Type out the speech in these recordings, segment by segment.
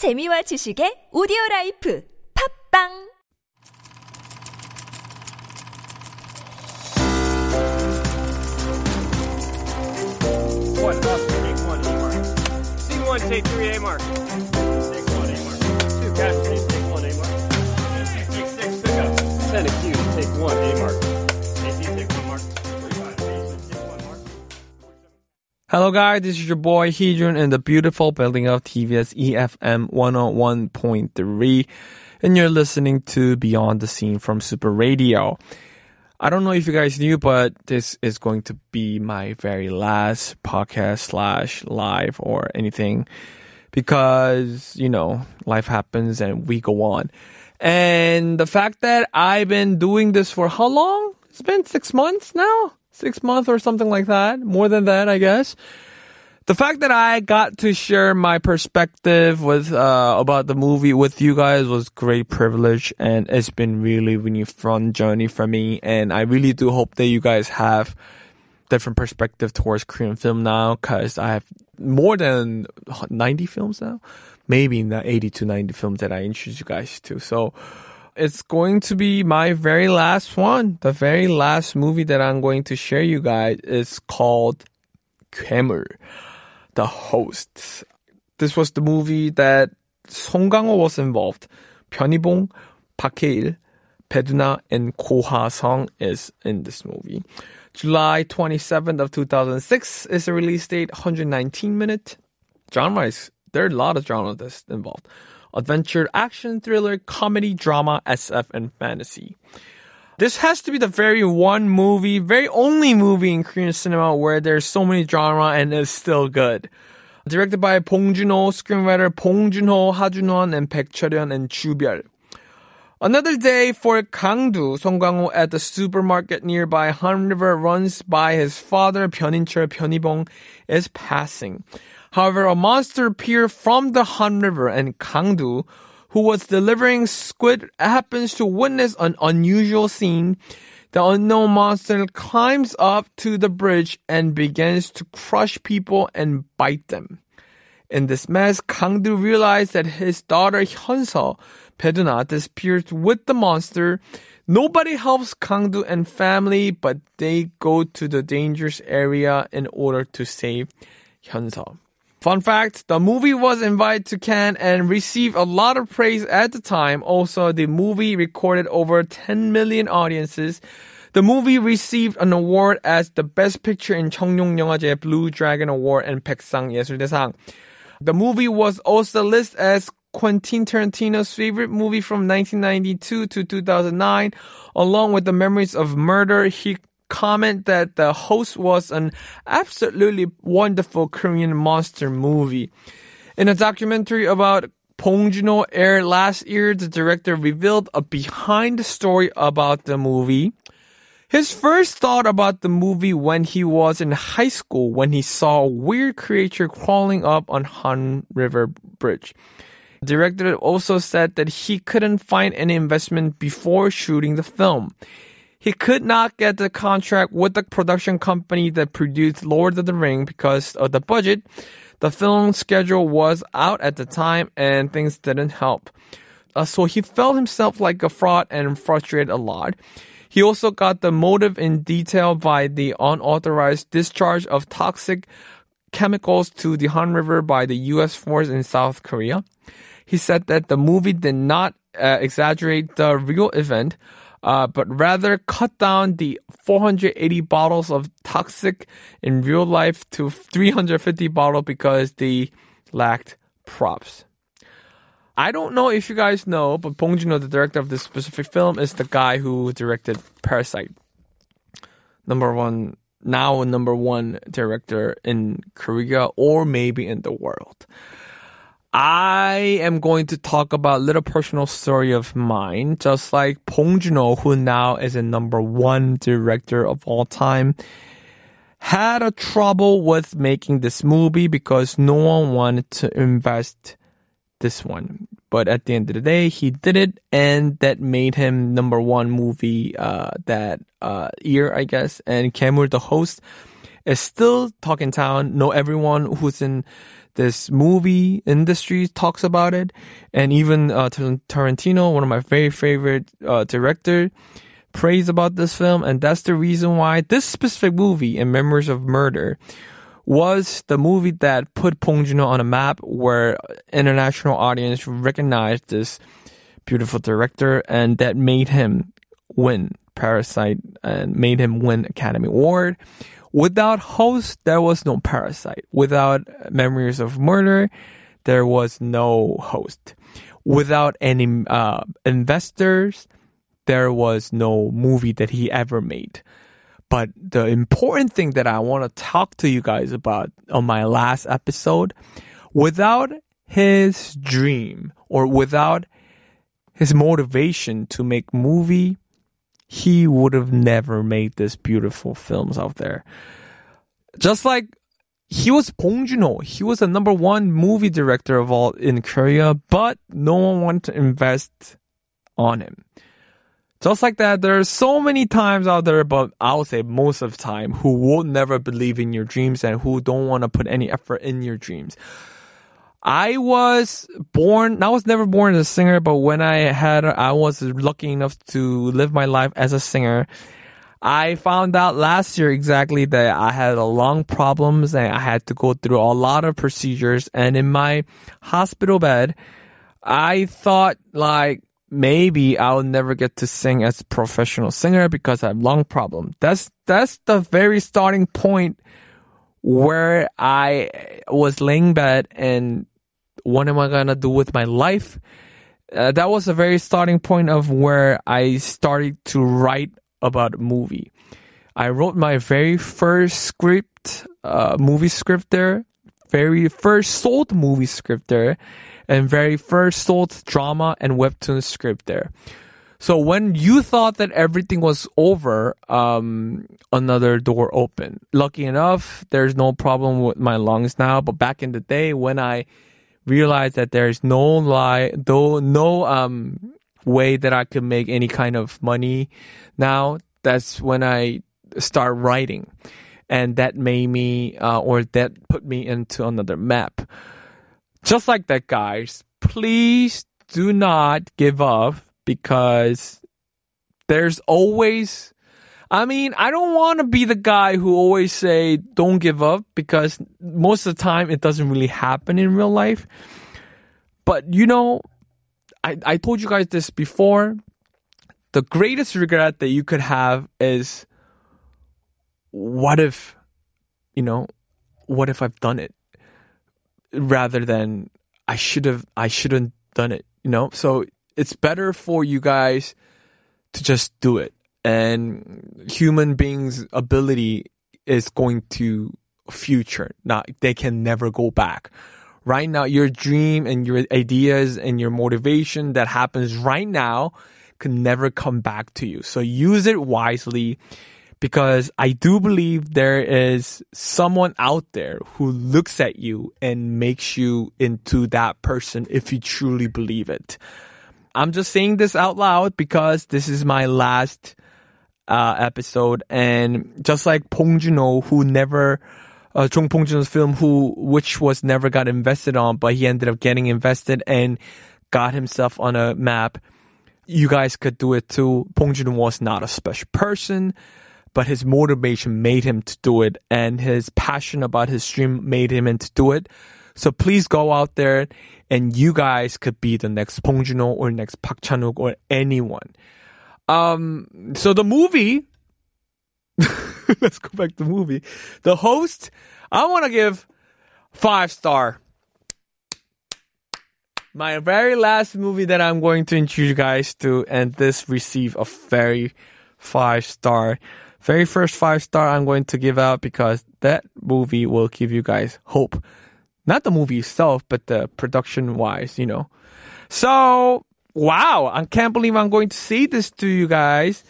재미와 지식의 오디오 라이프 팝빵 One up, take one A mark. Scene one, take three A mark. Hello, guys. This is your boy Heejun in the beautiful building of TBS EFM 101.3, and you're listening to Beyond the Scene from Super Radio. I don't know if you guys knew, but this is going to be my very last podcast slash live or anything because, you know, life happens and we go on. And the fact that I've been doing this for how long? It's been six months now? Six months or something like that. More than that, I guess. The fact that I got to share my perspective with uh, about the movie with you guys was great privilege, and it's been really, really fun journey for me. And I really do hope that you guys have different perspective towards Korean film now, because I have more than 90 films now, maybe the 80 to 90 films that I introduced you guys to. So it's going to be my very last one. The very last movie that I'm going to share you guys is called 괴물, The Host. This was the movie that Song Kang-ho was involved. 변희봉, 박해일, Bae Doona, and Ko Ah-sung is in this movie. July 27th of 2006 is the release date, 119 minute. Genre is, there are a lot of genre involved. Adventure, action, thriller, comedy, drama, SF, and fantasy. This has to be the very one movie, very only movie in Korean cinema where there's so many drama and is still good. Directed by Bong Joon-ho, screenwriter Bong Joon-ho, Ha Jun-won, and Baek Cheon and Chu Byul. Another day for Kangdu, Song Kang-ho at the supermarket nearby Han River runs by his father Pyeon인chul Pyeonibong is passing. However, a monster appeared from the Han River and Kangdu, who was delivering squid, happens to witness an unusual scene. The unknown monster climbs up to the bridge and begins to crush people and bite them. In this mess, Kangdu realized that his daughter Hyunseo, Bae Doona, disappeared with the monster. Nobody helps Kangdu and family, but they go to the dangerous area in order to save Hyunseo. Fun fact, the movie was invited to Cannes and received a lot of praise at the time. Also, the movie recorded over 10 million audiences. The movie received an award as the best picture in Cheongyong Yeonghaje Blue Dragon Award and Baeksang Yesuldaesang. The movie was also listed as Quentin Tarantino's favorite movie from 1992 to 2009, along with The Memories of Murder, He comment that the host was an absolutely wonderful Korean monster movie. In a documentary about Bong Joon-ho aired last year, the director revealed a behind the story about the movie. His first thought about the movie when he was in high school when he saw a weird creature crawling up on Han River Bridge. The director also said that he couldn't find any investment before shooting the film. He could not get the contract with the production company that produced Lord of the Ring because of the budget. The film schedule was out at the time and things didn't help. Uh, so he felt himself like a fraud and frustrated a lot. He also got the motive in detail by the unauthorized discharge of toxic chemicals to the Han River by the U.S. force in South Korea. He said that the movie did not uh, exaggerate the real event, uh, but rather cut down the 480 bottles of toxic in real life to 350 bottle because they lacked props. I don't know if you guys know, but Bong Joon-ho, the director of this specific film, is the guy who directed Parasite. Number one, now number one director in Korea or maybe in the world. I am going to talk about little personal story of mine, just like Bong Joon-ho, who now is a number one director of all time, had a trouble with making this movie because no one wanted to invest this one. But at the end of the day, he did it, and that made him number one movie uh, that uh, year, I guess. And Kemur, the host, is still talking town. Know everyone who's in this movie industry talks about it, and even uh, Tarantino, one of my very favorite uh, director, praise about this film, and that's the reason why this specific movie, in Memories of Murder, was the movie that put Bong Joon-ho on a map where international audience recognized this beautiful director and that made him win Parasite and made him win Academy Award. Without Host, there was no Parasite. Without Memories of Murder, there was no Host. Without any uh, investors, there was no movie that he ever made. But the important thing that I want to talk to you guys about on my last episode, without his dream or without his motivation to make movie, he would have never made this beautiful films out there. Just like he was Bong Joon-ho, he was the number one movie director of all in Korea, but no one wanted to invest on him. Just like that, there are so many times out there, but I would say most of the time, who will never believe in your dreams and who don't want to put any effort in your dreams. I was born, I was never born as a singer, but when I had, I was lucky enough to live my life as a singer. I found out last year exactly that I had a lung problems and I had to go through a lot of procedures. And in my hospital bed, I thought like, maybe I'll never get to sing as a professional singer because I have lung problem. That's that's the very starting point where I was laying bed and what am I gonna do with my life? Uh, that was the very starting point of where I started to write about movie. I wrote my very first script, uh, movie script there, very first sold movie script there and very first sold drama and webtoon script there. So when you thought that everything was over, um, another door opened. Lucky enough, there's no problem with my lungs now. But back in the day, when I realized that there's no lie, though no um way that I could make any kind of money now, that's when I start writing, and that made me, uh, or that put me into another map. Just like that, guys, please do not give up because there's always I mean, I don't want to be the guy who always say don't give up because most of the time it doesn't really happen in real life. But you know, I, I told you guys this before. The greatest regret that you could have is what if, you know, what if I've done it? rather than I should have I shouldn't done it, you know? So it's better for you guys to just do it. And human beings ability is going to future. Not they can never go back. Right now your dream and your ideas and your motivation that happens right now can never come back to you. So use it wisely because I do believe there is someone out there who looks at you and makes you into that person if you truly believe it. I'm just saying this out loud because this is my last uh, episode, and just like Bong Joon-ho, who never uh, Chung Pong Jun's film, who which was never got invested on, but he ended up getting invested and got himself on a map. You guys could do it too. Bong Joon was not a special person but his motivation made him to do it and his passion about his dream made him to do it. So please go out there and you guys could be the next Bong Joon-ho or next Park Chan-wook or anyone. Um, so the movie, let's go back to the movie. The host, I want to give five star. My very last movie that I'm going to introduce you guys to, and this received a very five star very first five star I'm going to give out because that movie will give you guys hope. Not the movie itself, but the production wise, you know. So, wow, I can't believe I'm going to say this to you guys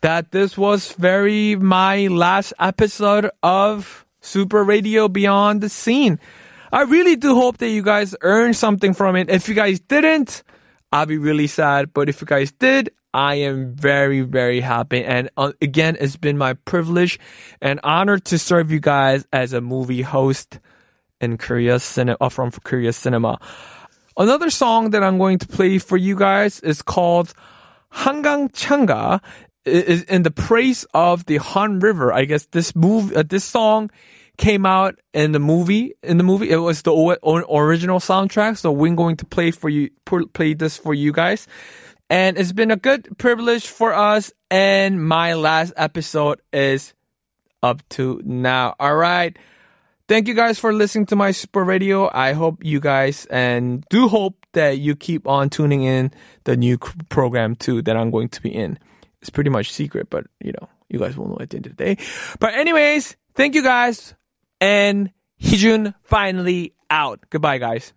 that this was very my last episode of Super Radio Beyond the Scene. I really do hope that you guys earned something from it. If you guys didn't, I'll be really sad. But if you guys did, I am very, very happy. And uh, again, it's been my privilege and honor to serve you guys as a movie host in Korea cinema, uh, from Korea cinema. Another song that I'm going to play for you guys is called Hangang Changa is in the praise of the Han River. I guess this move, uh, this song came out in the movie. In the movie, it was the original soundtrack. So we're going to play for you, play this for you guys. And it's been a good privilege for us. And my last episode is up to now. All right. Thank you guys for listening to my super radio. I hope you guys and do hope that you keep on tuning in the new program too that I'm going to be in. It's pretty much secret, but you know, you guys will know at the end of the day. But anyways, thank you guys. And Heejun finally out. Goodbye, guys.